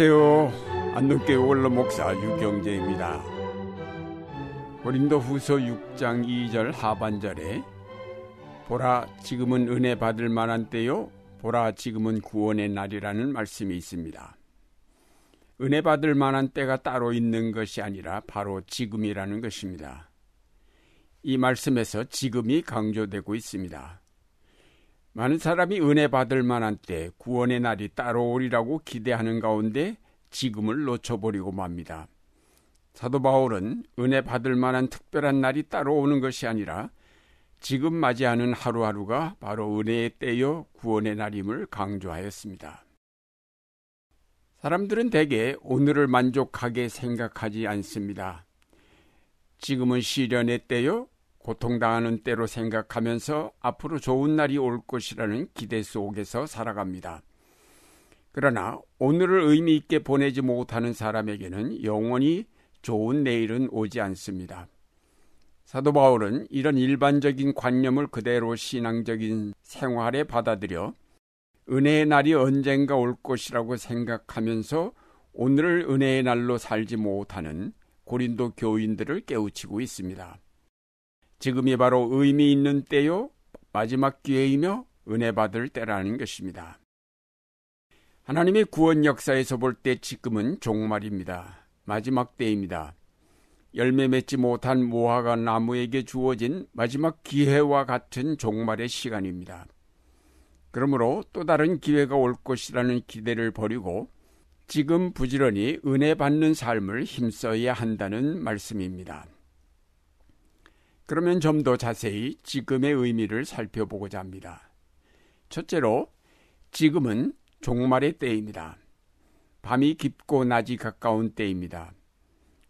안녕하세요. 안동교회 원로 목사 유경재입니다. 고린도 후서 6장 2절 하반절에 보라 지금은 은혜 받을 만한 때요 보라 지금은 구원의 날이라는 말씀이 있습니다. 은혜 받을 만한 때가 따로 있는 것이 아니라 바로 지금이라는 것입니다. 이 말씀에서 지금이 강조되고 있습니다. 많은 사람이 은혜 받을 만한 때 구원의 날이 따로 오리라고 기대하는 가운데 지금을 놓쳐버리고 맙니다. 사도 바울은 은혜 받을 만한 특별한 날이 따로 오는 것이 아니라 지금 맞이하는 하루하루가 바로 은혜의 때요 구원의 날임을 강조하였습니다. 사람들은 대개 오늘을 만족하게 생각하지 않습니다. 지금은 시련의 때요 고통당하는 때로 생각하면서 앞으로 좋은 날이 올 것이라는 기대 속에서 살아갑니다. 그러나 오늘을 의미 있게 보내지 못하는 사람에게는 영원히 좋은 내일은 오지 않습니다. 사도 바울은 이런 일반적인 관념을 그대로 신앙적인 생활에 받아들여 은혜의 날이 언젠가 올 것이라고 생각하면서 오늘을 은혜의 날로 살지 못하는 고린도 교인들을 깨우치고 있습니다. 지금이 바로 의미 있는 때요, 마지막 기회이며 은혜 받을 때라는 것입니다. 하나님의 구원 역사에서 볼 때 지금은 종말입니다. 마지막 때입니다. 열매 맺지 못한 모화가 나무에게 주어진 마지막 기회와 같은 종말의 시간입니다. 그러므로 또 다른 기회가 올 것이라는 기대를 버리고 지금 부지런히 은혜 받는 삶을 힘써야 한다는 말씀입니다. 그러면 좀 더 자세히 지금의 의미를 살펴보고자 합니다. 첫째로, 지금은 종말의 때입니다. 밤이 깊고 낮이 가까운 때입니다.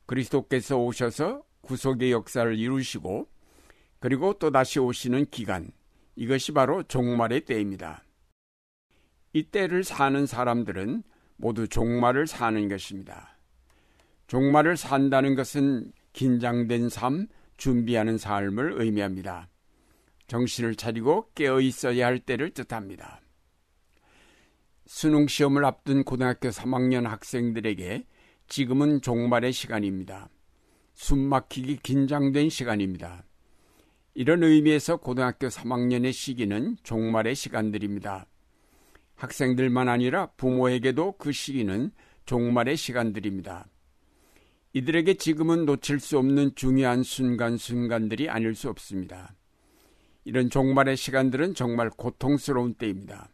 그리스도께서 오셔서 구속의 역사를 이루시고 그리고 또 다시 오시는 기간, 이것이 바로 종말의 때입니다. 이 때를 사는 사람들은 모두 종말을 사는 것입니다. 종말을 산다는 것은 긴장된 삶, 준비하는 삶을 의미합니다. 정신을 차리고 깨어 있어야 할 때를 뜻합니다. 수능 시험을 앞둔 고등학교 3학년 학생들에게 지금은 종말의 시간입니다. 숨 막히기 긴장된 시간입니다. 이런 의미에서 고등학교 3학년의 시기는 종말의 시간들입니다. 학생들만 아니라 부모에게도 그 시기는 종말의 시간들입니다. 이들에게 지금은 놓칠 수 없는 중요한 순간순간들이 아닐 수 없습니다. 이런 종말의 시간들은 정말 고통스러운 때입니다.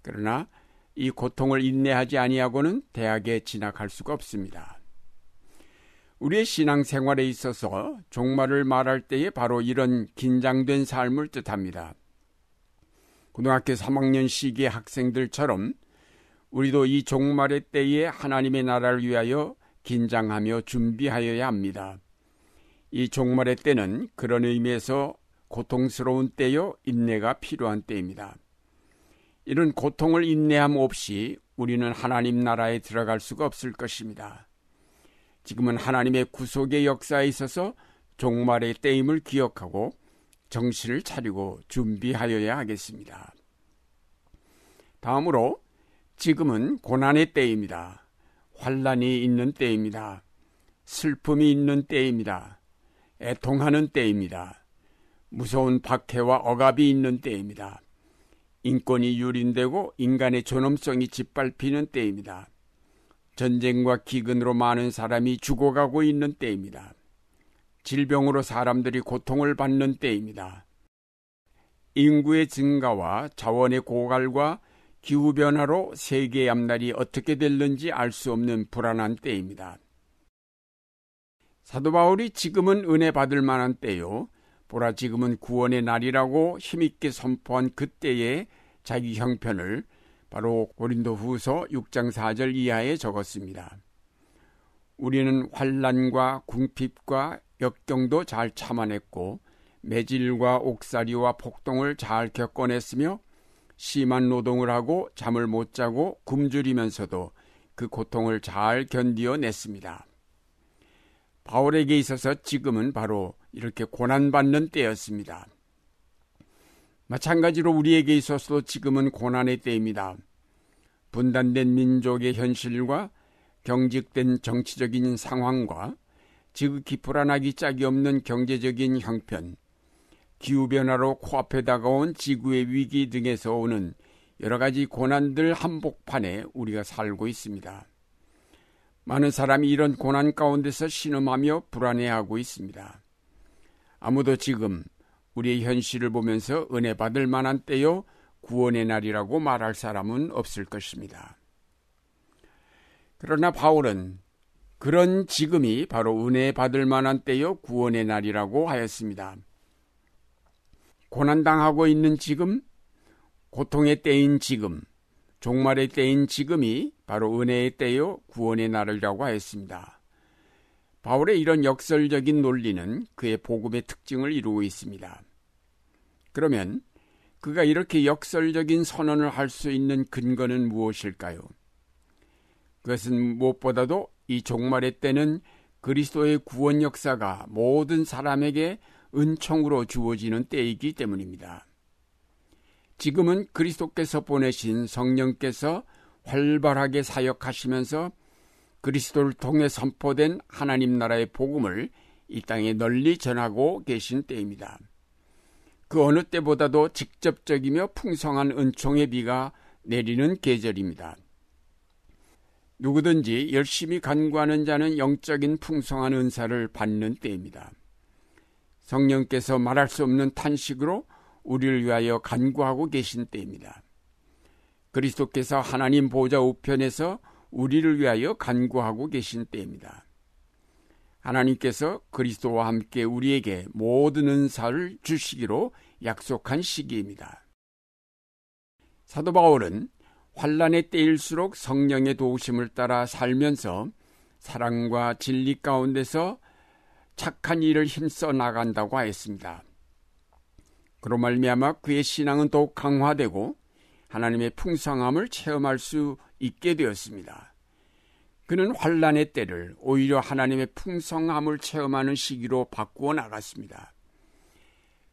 그러나 이 고통을 인내하지 아니하고는 대학에 진학할 수가 없습니다. 우리의 신앙생활에 있어서 종말을 말할 때에 바로 이런 긴장된 삶을 뜻합니다. 고등학교 3학년 시기의 학생들처럼 우리도 이 종말의 때에 하나님의 나라를 위하여 긴장하며 준비하여야 합니다. 이 종말의 때는 그런 의미에서 고통스러운 때요, 인내가 필요한 때입니다. 이런 고통을 인내함 없이 우리는 하나님 나라에 들어갈 수가 없을 것입니다. 지금은 하나님의 구속의 역사에 있어서 종말의 때임을 기억하고 정신을 차리고 준비하여야 하겠습니다. 다음으로 지금은 고난의 때입니다. 환란이 있는 때입니다. 슬픔이 있는 때입니다. 애통하는 때입니다. 무서운 박해와 억압이 있는 때입니다. 인권이 유린되고 인간의 존엄성이 짓밟히는 때입니다. 전쟁과 기근으로 많은 사람이 죽어가고 있는 때입니다. 질병으로 사람들이 고통을 받는 때입니다. 인구의 증가와 자원의 고갈과 기후변화로 세계의 앞날이 어떻게 될는지 알 수 없는 불안한 때입니다. 사도 바울이 지금은 은혜 받을 만한 때요. 보라 지금은 구원의 날이라고 힘있게 선포한 그때의 자기 형편을 바로 고린도 후서 6장 4절 이하에 적었습니다. 우리는 환란과 궁핍과 역경도 잘 참아냈고 매질과 옥살이와 폭동을 잘 겪어냈으며 심한 노동을 하고 잠을 못 자고 굶주리면서도 그 고통을 잘 견디어 냈습니다. 바울에게 있어서 지금은 바로 이렇게 고난받는 때였습니다. 마찬가지로 우리에게 있어서도 지금은 고난의 때입니다. 분단된 민족의 현실과 경직된 정치적인 상황과 지극히 불안하기 짝이 없는 경제적인 형편, 기후변화로 코앞에 다가온 지구의 위기 등에서 오는 여러 가지 고난들 한복판에 우리가 살고 있습니다. 많은 사람이 이런 고난 가운데서 신음하며 불안해하고 있습니다. 아무도 지금 우리의 현실을 보면서 은혜 받을 만한 때요, 구원의 날이라고 말할 사람은 없을 것입니다. 그러나 바울은 그런 지금이 바로 은혜 받을 만한 때요, 구원의 날이라고 하였습니다. 고난당하고 있는 지금, 고통의 때인 지금, 종말의 때인 지금이 바로 은혜의 때요 구원의 날이라고 하였습니다. 바울의 이런 역설적인 논리는 그의 복음의 특징을 이루고 있습니다. 그러면 그가 이렇게 역설적인 선언을 할 수 있는 근거는 무엇일까요? 그것은 무엇보다도 이 종말의 때는 그리스도의 구원 역사가 모든 사람에게 은총으로 주어지는 때이기 때문입니다. 지금은 그리스도께서 보내신 성령께서 활발하게 사역하시면서 그리스도를 통해 선포된 하나님 나라의 복음을 이 땅에 널리 전하고 계신 때입니다. 그 어느 때보다도 직접적이며 풍성한 은총의 비가 내리는 계절입니다. 누구든지 열심히 간구하는 자는 영적인 풍성한 은사를 받는 때입니다. 성령께서 말할 수 없는 탄식으로 우리를 위하여 간구하고 계신 때입니다. 그리스도께서 하나님 보좌 우편에서 우리를 위하여 간구하고 계신 때입니다. 하나님께서 그리스도와 함께 우리에게 모든 은사를 주시기로 약속한 시기입니다. 사도 바울은 환란의 때일수록 성령의 도우심을 따라 살면서 사랑과 진리 가운데서 착한 일을 힘써 나간다고 하였습니다. 그로 말미암아 그의 신앙은 더욱 강화되고 하나님의 풍성함을 체험할 수 있게 되었습니다. 그는 환란의 때를 오히려 하나님의 풍성함을 체험하는 시기로 바꾸어 나갔습니다.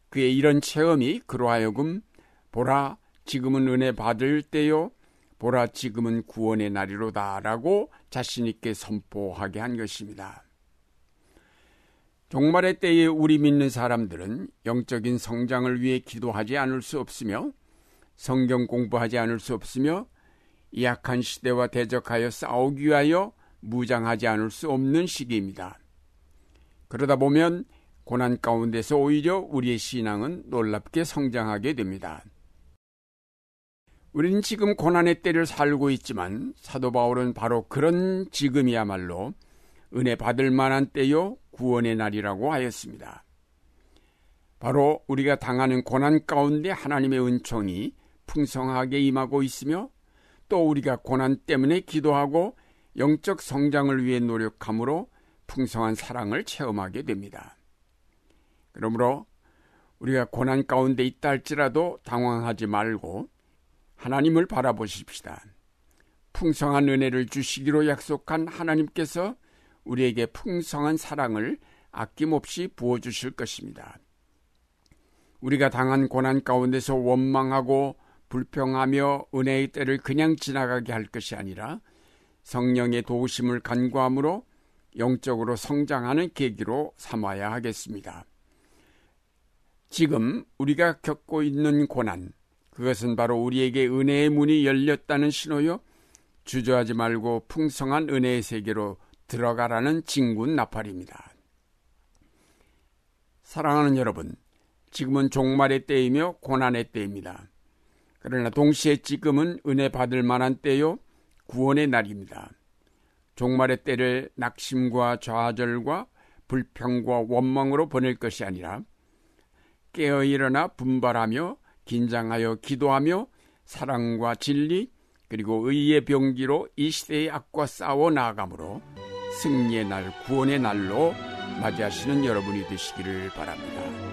그의 이런 체험이 그로 하여금 보라 지금은 은혜 받을 때요 보라 지금은 구원의 날이로다라고 자신 있게 선포하게 한 것입니다. 종말의 때에 우리 믿는 사람들은 영적인 성장을 위해 기도하지 않을 수 없으며 성경 공부하지 않을 수 없으며 이 약한 시대와 대적하여 싸우기 위하여 무장하지 않을 수 없는 시기입니다. 그러다 보면 고난 가운데서 오히려 우리의 신앙은 놀랍게 성장하게 됩니다. 우리는 지금 고난의 때를 살고 있지만 사도 바울은 바로 그런 지금이야말로 은혜 받을 만한 때요 구원의 날이라고 하였습니다. 바로 우리가 당하는 고난 가운데 하나님의 은총이 풍성하게 임하고 있으며 또 우리가 고난 때문에 기도하고 영적 성장을 위해 노력함으로 풍성한 사랑을 체험하게 됩니다. 그러므로 우리가 고난 가운데 있다 할지라도 당황하지 말고 하나님을 바라보십시다. 풍성한 은혜를 주시기로 약속한 하나님께서 우리에게 풍성한 사랑을 아낌없이 부어주실 것입니다. 우리가 당한 고난 가운데서 원망하고 불평하며 은혜의 때를 그냥 지나가게 할 것이 아니라 성령의 도우심을 간구함으로 영적으로 성장하는 계기로 삼아야 하겠습니다. 지금 우리가 겪고 있는 고난, 그것은 바로 우리에게 은혜의 문이 열렸다는 신호요. 주저하지 말고 풍성한 은혜의 세계로 들어가라는 진군 나팔입니다. 사랑하는 여러분, 지금은 종말의 때이며 고난의 때입니다. 그러나 동시에 지금은 은혜 받을 만한 때요, 구원의 날입니다. 종말의 때를 낙심과 좌절과 불평과 원망으로 보낼 것이 아니라 깨어 일어나 분발하며 긴장하여 기도하며 사랑과 진리 그리고 의의 병기로 이 시대의 악과 싸워 나아가므로 승리의 날, 구원의 날로 맞이하시는 여러분이 되시기를 바랍니다.